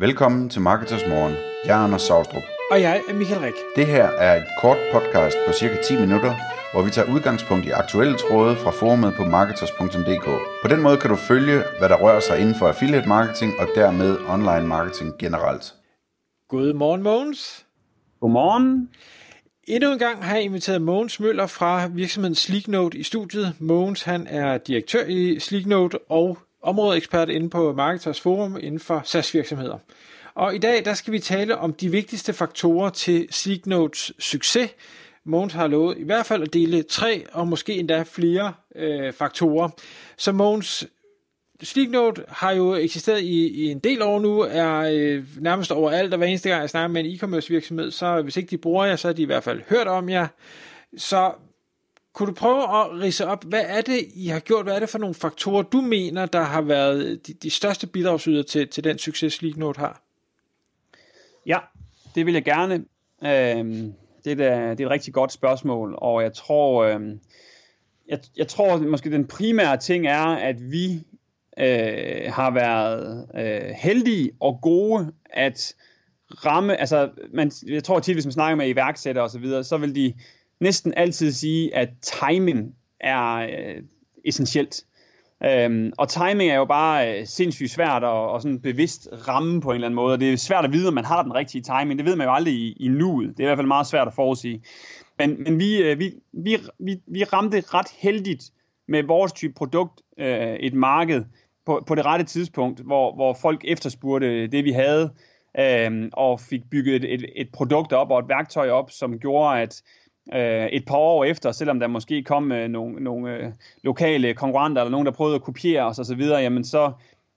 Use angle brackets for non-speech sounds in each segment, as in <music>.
Velkommen til Marketers Morgen. Jeg er Anders Saustrup. Og jeg er Michael Rik. Det her er et kort podcast på cirka 10 minutter, hvor vi tager udgangspunkt i aktuelle tråde fra forumet på marketers.dk. På den måde kan du følge, hvad der rører sig inden for affiliate marketing og dermed online marketing generelt. Godmorgen, Mogens. Godmorgen. Endnu en gang har jeg inviteret Mogens Møller fra virksomheden Sleeknote i studiet. Mogens han er direktør i Sleeknote og områdeekspert inde på Marketers Forum inden for SaaS-virksomheder. Og i dag der skal vi tale om de vigtigste faktorer til Sleeknotes succes. Mogens har lovet i hvert fald at dele tre og måske endda flere øh, faktorer. Så Mogens, Sleeknote har jo eksisteret i, i en del år nu, er øh, nærmest overalt, og hver eneste gang jeg snakker med en e-commerce virksomhed, så hvis ikke de bruger jer, så har de i hvert fald hørt om jer. Så kunne du prøve at rise op, hvad er det, I har gjort? Hvad er det for nogle faktorer, du mener, der har været de, de største bidragsyder til, til den succes, note har? Ja, det vil jeg gerne. Øhm, det, er, det er et rigtig godt spørgsmål, og jeg tror, øhm, jeg, jeg tror måske den primære ting er, at vi øh, har været øh, heldige og gode at ramme, altså man, jeg tror tit, hvis man snakker med iværksættere og så videre, så vil de næsten altid sige, at timing er øh, essentielt. Øhm, og timing er jo bare øh, sindssygt svært at, og sådan bevidst ramme på en eller anden måde. Og det er svært at vide, om man har den rigtige timing. Det ved man jo aldrig i, i nuet. Det er i hvert fald meget svært at forudsige. Men, men vi, øh, vi, vi, vi, vi ramte ret heldigt med vores type produkt øh, et marked på, på det rette tidspunkt, hvor, hvor folk efterspurgte det, vi havde, øh, og fik bygget et, et, et produkt op og et værktøj op, som gjorde, at øh, et par år efter, selvom der måske kom øh, nogle, nogle øh, lokale konkurrenter, eller nogen, der prøvede at kopiere os osv., jamen så,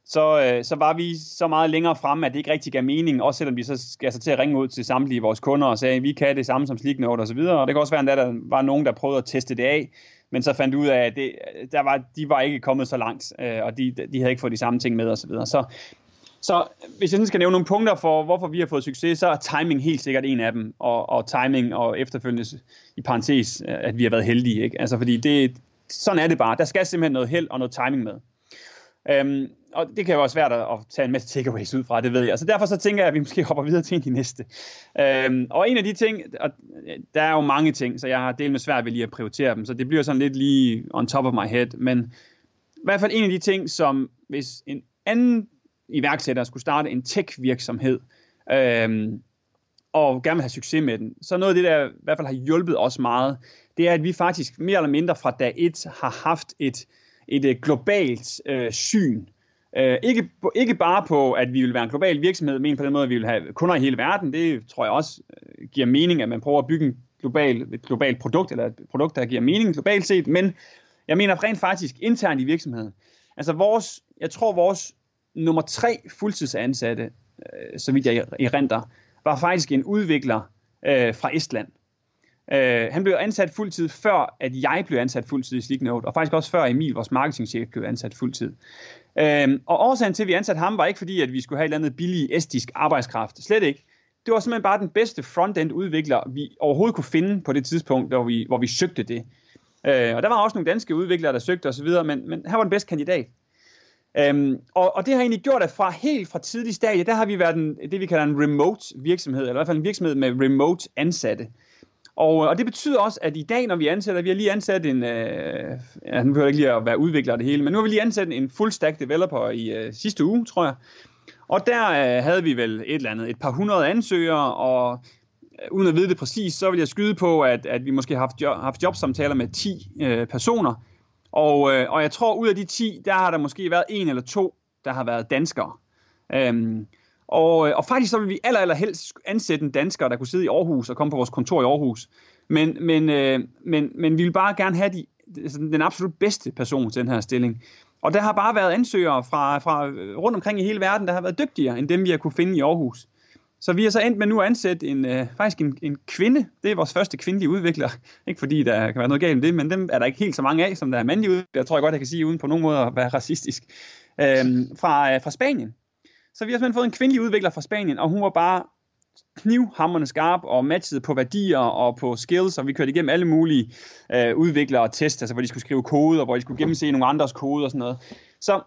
så, øh, så var vi så meget længere fremme, at det ikke rigtig gav mening, også selvom vi så skal altså til at ringe ud til samtlige vores kunder og sagde, at vi kan det samme som Sleeknote og så videre, og det kan også være, at der var nogen, der prøvede at teste det af, men så fandt ud af, at det, der var, de var ikke kommet så langt, øh, og de, de havde ikke fået de samme ting med og så videre. Så, så hvis jeg skal nævne nogle punkter for, hvorfor vi har fået succes, så er timing helt sikkert en af dem, og, og timing og efterfølgende i parentes, øh, at vi har været heldige. Ikke? Altså fordi det, sådan er det bare. Der skal simpelthen noget held og noget timing med. Øhm, og det kan jo også være svært at tage en masse takeaways ud fra, det ved jeg. Så derfor så tænker jeg, at vi <laughs> måske hopper videre til en af de næste. Øhm, og en af de ting, og øh, der er jo mange ting, så jeg har delt med svært ved lige at prioritere dem, så det bliver sådan lidt lige on top of my head. Men i hvert fald en af de ting, som hvis en anden iværksætter skulle starte en tech-virksomhed, øh, og gerne vil have succes med den, så noget af det, der i hvert fald har hjulpet os meget, det er, at vi faktisk mere eller mindre fra dag et har haft et, et, et globalt øh, syn. Øh, ikke, ikke bare på, at vi vil være en global virksomhed, men på den måde, at vi vil have kunder i hele verden. Det tror jeg også øh, giver mening, at man prøver at bygge en global, et globalt produkt, eller et produkt, der giver mening globalt set. Men jeg mener rent faktisk internt i virksomheden. Altså vores, jeg tror vores nummer tre fuldtidsansatte, øh, så vidt jeg erindrer, var faktisk en udvikler øh, fra Estland. Øh, han blev ansat fuldtid før, at jeg blev ansat fuldtid i Sleeknote, og faktisk også før Emil, vores marketingchef, blev ansat fuldtid. Øh, og årsagen til, at vi ansatte ham, var ikke fordi, at vi skulle have et eller andet billig estisk arbejdskraft. Slet ikke. Det var simpelthen bare den bedste frontend udvikler, vi overhovedet kunne finde på det tidspunkt, hvor vi, hvor vi søgte det. Øh, og der var også nogle danske udviklere, der søgte osv., men, men han var den bedste kandidat. Øhm, og, og det har egentlig gjort, at fra helt fra tidlig stadie, der har vi været en, det, vi kalder en remote virksomhed, eller i hvert fald en virksomhed med remote ansatte. Og, og det betyder også, at i dag, når vi ansætter, vi har lige ansat en, øh, ja, nu behøver jeg ikke lige at være udvikler det hele, men nu har vi lige ansat en full stack developer i øh, sidste uge, tror jeg. Og der øh, havde vi vel et eller andet, et par hundrede ansøgere, og øh, uden at vide det præcis, så vil jeg skyde på, at, at vi måske har haft, jo, haft jobsamtaler med 10 øh, personer, og, øh, og jeg tror, ud af de 10, der har der måske været en eller to, der har været danskere. Øhm, og, øh, og faktisk så vil vi aller, aller helst ansætte en dansker, der kunne sidde i Aarhus og komme på vores kontor i Aarhus. Men, men, øh, men, men vi vil bare gerne have de, den absolut bedste person til den her stilling. Og der har bare været ansøgere fra, fra øh, rundt omkring i hele verden, der har været dygtigere end dem, vi har kunne finde i Aarhus. Så vi har så endt med nu at ansætte en, øh, faktisk en, en kvinde. Det er vores første kvindelige udvikler. <laughs> Ikke fordi der kan være noget galt med det, men dem er der ikke helt så mange af, som der er mandlige udviklere. Jeg tror jeg godt, jeg kan sige, uden på nogen måde at være <laughs> racistisk. Øhm, fra, øh, fra Spanien. Så vi har simpelthen fået en kvindelig udvikler fra Spanien, og hun var bare knivhammerne skarp og matchet på værdier og på skills, og vi kørte igennem alle mulige øh, udviklere og test, altså hvor de skulle skrive kode, og hvor de skulle gennemse nogle andres kode og sådan noget. Så,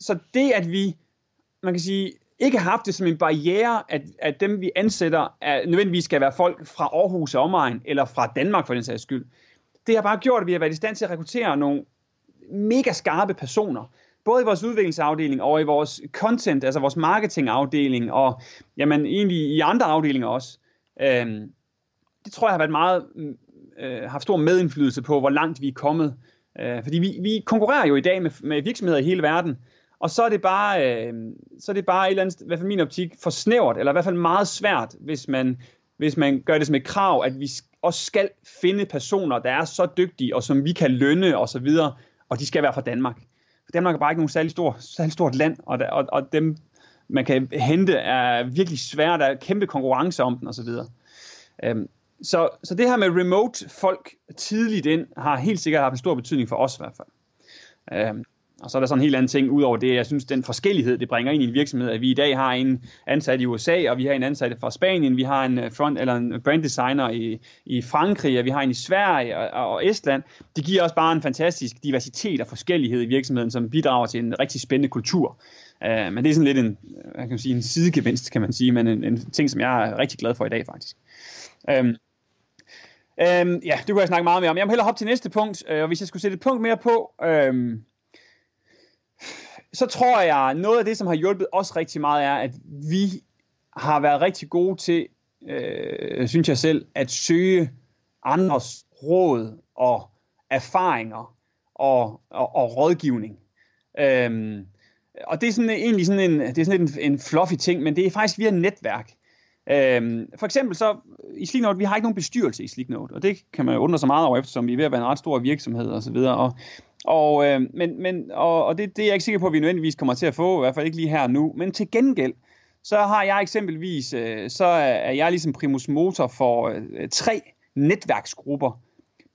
så det, at vi, man kan sige, ikke haft det som en barriere, at, at dem vi ansætter er, nødvendigvis skal være folk fra Aarhus og omegn, eller fra Danmark for den sags skyld. Det har bare gjort, at vi har været i stand til at rekruttere nogle mega skarpe personer, både i vores udviklingsafdeling og i vores content, altså vores marketingafdeling, og jamen, egentlig i andre afdelinger også. Øhm, det tror jeg har været meget, øh, haft stor medindflydelse på, hvor langt vi er kommet. Øh, fordi vi, vi konkurrerer jo i dag med, med virksomheder i hele verden, og så er det bare, øh, så er det bare et eller andet, i hvert fald min optik, for snævert, eller i hvert fald meget svært, hvis man, hvis man gør det som et krav, at vi også skal finde personer, der er så dygtige, og som vi kan lønne og så videre, og de skal være fra Danmark. For Danmark er bare ikke nogen særlig, stor, særlig stort land, og, der, og, og dem, man kan hente, er virkelig svært. Der er kæmpe konkurrence om den, og så videre. Øhm, så, så det her med remote folk tidligt ind, har helt sikkert haft en stor betydning for os i hvert fald. Øhm, og så er der sådan en helt anden ting, ud over det, jeg synes, den forskellighed, det bringer ind i en virksomhed, at vi i dag har en ansat i USA, og vi har en ansat fra Spanien, vi har en øh, front eller en brand designer i, i Frankrig, og vi har en i Sverige og, og Estland. Det giver også bare en fantastisk diversitet og forskellighed i virksomheden, som bidrager til en rigtig spændende kultur. Uh, men det er sådan lidt en, øh, jeg kan sige, en sidegevinst, kan man sige, men en, en ting, som jeg er rigtig glad for i dag, faktisk. Um, um, ja, det kunne jeg snakke meget mere om. Jeg må hellere hoppe til næste punkt, uh, og hvis jeg skulle sætte et punkt mere på, um, så tror jeg, noget af det, som har hjulpet os rigtig meget, er, at vi har været rigtig gode til, øh, synes jeg selv, at søge andres råd og erfaringer og, og, og rådgivning. Øhm, og det er sådan egentlig sådan en, det er sådan en, en fluffy ting, men det er faktisk via netværk. Øhm, for eksempel så, i Sleeknote, vi har ikke nogen bestyrelse i Sleeknote, og det kan man jo undre sig meget over, eftersom vi er ved at være en ret stor virksomhed og så videre. Og, og, øh, men, men, og, og det, det er jeg ikke sikker på, at vi nødvendigvis kommer til at få, i hvert fald ikke lige her nu. Men til gengæld, så har jeg eksempelvis, øh, så er jeg ligesom primus motor for øh, tre netværksgrupper,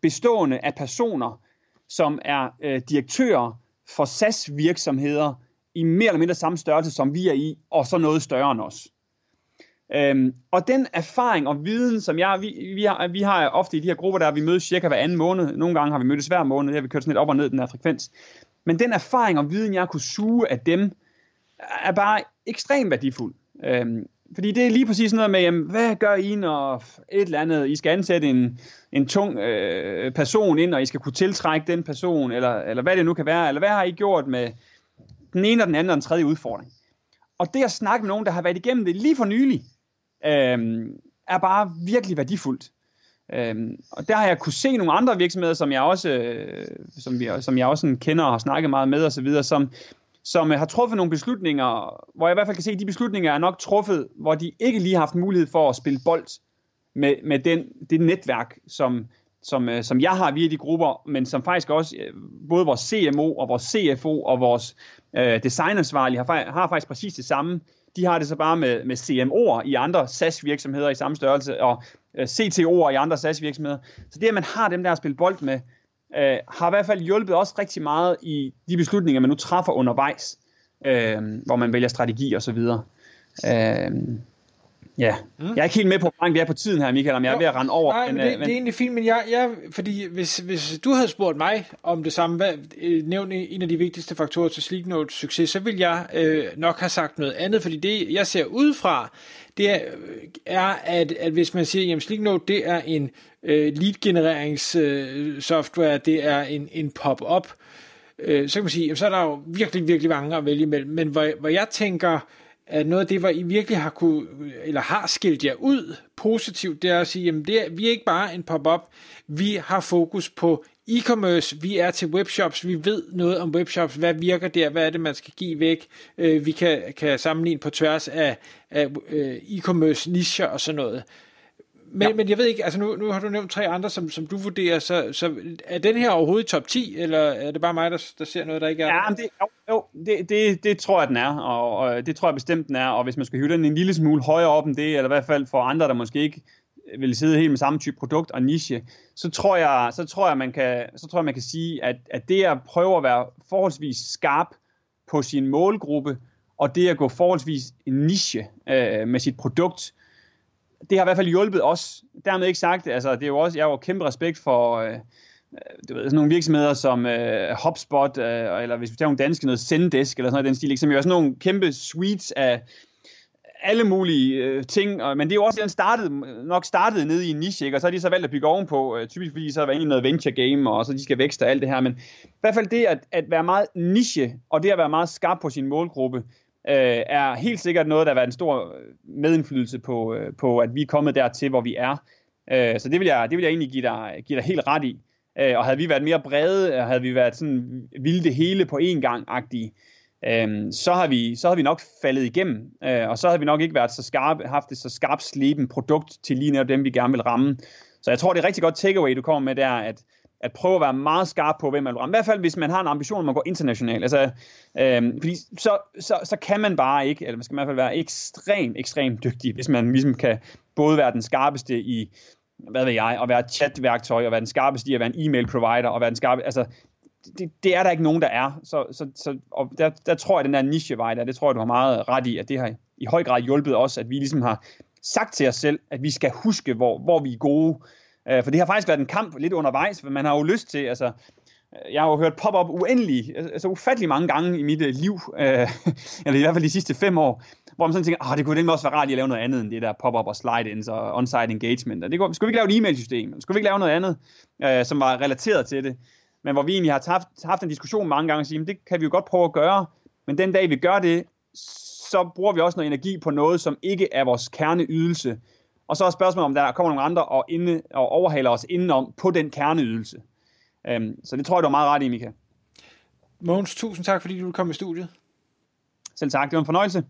bestående af personer, som er øh, direktører for SAS-virksomheder i mere eller mindre samme størrelse, som vi er i, og så noget større end os. Øhm, og den erfaring og viden, som jeg, vi, vi, har, vi har ofte i de her grupper, der vi mødes cirka hver anden måned, nogle gange har vi mødtes hver måned, der har vi kørt sådan lidt op og ned den her frekvens. Men den erfaring og viden, jeg kunne suge af dem, er bare ekstremt værdifuld. Øhm, fordi det er lige præcis noget med, jamen, hvad gør I, når et eller andet, I skal ansætte en, en tung øh, person ind, og I skal kunne tiltrække den person, eller, eller hvad det nu kan være, eller hvad har I gjort med den ene og den anden og den tredje udfordring. Og det at snakke med nogen, der har været igennem det lige for nylig, øh, er bare virkelig værdifuldt. Øh, og der har jeg kunne se nogle andre virksomheder, som jeg også, øh, som, vi, som jeg også kender og har snakket meget med osv., som, som øh, har truffet nogle beslutninger, hvor jeg i hvert fald kan se, at de beslutninger er nok truffet, hvor de ikke lige har haft mulighed for at spille bold med, med den, det netværk, som, som, øh, som jeg har via de grupper, men som faktisk også øh, både vores CMO og vores CFO og vores øh, designansvarlige har, har faktisk præcis det samme de har det så bare med, med CMO'er i andre SAS-virksomheder i samme størrelse, og øh, CTO'er i andre SAS-virksomheder. Så det, at man har dem der at spille bold med, øh, har i hvert fald hjulpet også rigtig meget i de beslutninger, man nu træffer undervejs, øh, hvor man vælger strategi og så videre. Øh, Ja, mm. jeg er ikke helt med på, hvor langt vi er på tiden her, Michael, om jeg er ved at rende over. Nej, men, men, det, men... det er egentlig fint, men jeg, jeg fordi hvis, hvis du havde spurgt mig om det samme, hvad, øh, nævn en af de vigtigste faktorer til Sleeknotes succes, så vil jeg øh, nok have sagt noget andet, fordi det, jeg ser ud fra, det er, er at, at hvis man siger, at Sleeknote, det er en øh, lead-genereringssoftware, øh, det er en, en pop-up, øh, så kan man sige, jamen, så er der jo virkelig, virkelig mange at vælge imellem, men hvor, hvor jeg tænker, at noget af det, hvor I virkelig har kunne, eller har skilt jer ud positivt, det er at sige, jamen det er, vi er ikke bare en pop-up, vi har fokus på e-commerce, vi er til webshops, vi ved noget om webshops, hvad virker der, hvad er det, man skal give væk, øh, vi kan, kan sammenligne på tværs af, af øh, e-commerce nischer og sådan noget. Men, ja. men jeg ved ikke, altså nu, nu har du nævnt tre andre, som, som du vurderer, så, så er den her overhovedet top 10, eller er det bare mig, der, der ser noget, der ikke er? Ja, det, jo, jo det, det, det tror jeg, den er, og, og det tror jeg bestemt, den er, og hvis man skal hive den en lille smule højere op end det, eller i hvert fald for andre, der måske ikke vil sidde helt med samme type produkt og niche, så tror jeg, så tror jeg, man, kan, så tror jeg, man kan sige, at, at det at prøve at være forholdsvis skarp på sin målgruppe, og det at gå forholdsvis niche øh, med sit produkt, det har i hvert fald hjulpet os. Dermed ikke sagt, altså det er jo også, jeg har jo kæmpe respekt for, øh, Øh, du ved, sådan nogle virksomheder som øh, HubSpot, øh, eller hvis vi tager nogle danske, noget Zendesk, eller sådan noget den stil, som jo er sådan nogle kæmpe suites af, alle mulige øh, ting, og, men det er jo også, den startede, nok startede nede i en niche, ikke? og så har de så valgt at bygge ovenpå, øh, typisk fordi så er der noget venture game, og så de skal vækste og alt det her, men i hvert fald det at, at være meget niche, og det at være meget skarp på sin målgruppe, øh, er helt sikkert noget, der har været en stor øh, medindflydelse på, øh, på at vi er kommet dertil, hvor vi er. Øh, så det vil, jeg, det vil jeg egentlig give dig, give dig helt ret i. Øh, og havde vi været mere brede, øh, havde vi været sådan vilde det hele på én gang-agtige, øh, så, har vi, så har vi nok faldet igennem, øh, og så har vi nok ikke været så skarp, haft et så skarpt sleben produkt til lige netop dem, vi gerne vil ramme. Så jeg tror, det er rigtig godt takeaway, du kommer med der, at, at prøve at være meget skarp på, hvem man vil ramme. I hvert fald, hvis man har en ambition om at gå internationalt. Altså, øh, fordi så, så, så kan man bare ikke, eller man skal i hvert fald være ekstremt, ekstremt dygtig, hvis man ligesom kan både være den skarpeste i hvad ved jeg, at være et chatværktøj, og være den skarpeste i at være en e-mail provider, og være den skarpe, altså, det, det er der ikke nogen, der er. Så, så, så og der, der tror jeg, den der nichevej der, det tror jeg, du har meget ret i, at det har i høj grad hjulpet os, at vi ligesom har sagt til os selv, at vi skal huske, hvor, hvor vi er gode. Øh, for det har faktisk været en kamp lidt undervejs, for man har jo lyst til, altså, Øh, jeg har jo hørt pop-up uendelig, altså ufattelig mange gange i mit øh, liv, øh, <laughs> eller i hvert fald de sidste fem år, hvor man sådan tænker, ah, det kunne nemlig også være rart at lave noget andet end det der pop-up og slide-ins og on-site engagement. Og det kunne, skulle vi ikke lave et e-mailsystem? Skulle vi ikke lave noget andet, øh, som var relateret til det? Men hvor vi egentlig har haft, haft en diskussion mange gange og sige, det kan vi jo godt prøve at gøre, men den dag vi gør det, så bruger vi også noget energi på noget, som ikke er vores kerneydelse. Og så er spørgsmålet, om der kommer nogle andre og, inde, og overhaler os indenom på den kerneydelse. Um, så det tror jeg, du er meget ret i, Mika. Mogens, tusind tak, fordi du kom i studiet. Selv tak, det var en fornøjelse.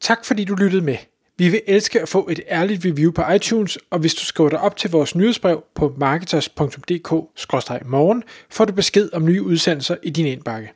Tak fordi du lyttede med. Vi vil elske at få et ærligt review på iTunes, og hvis du skriver dig op til vores nyhedsbrev på marketers.dk-morgen, får du besked om nye udsendelser i din indbakke.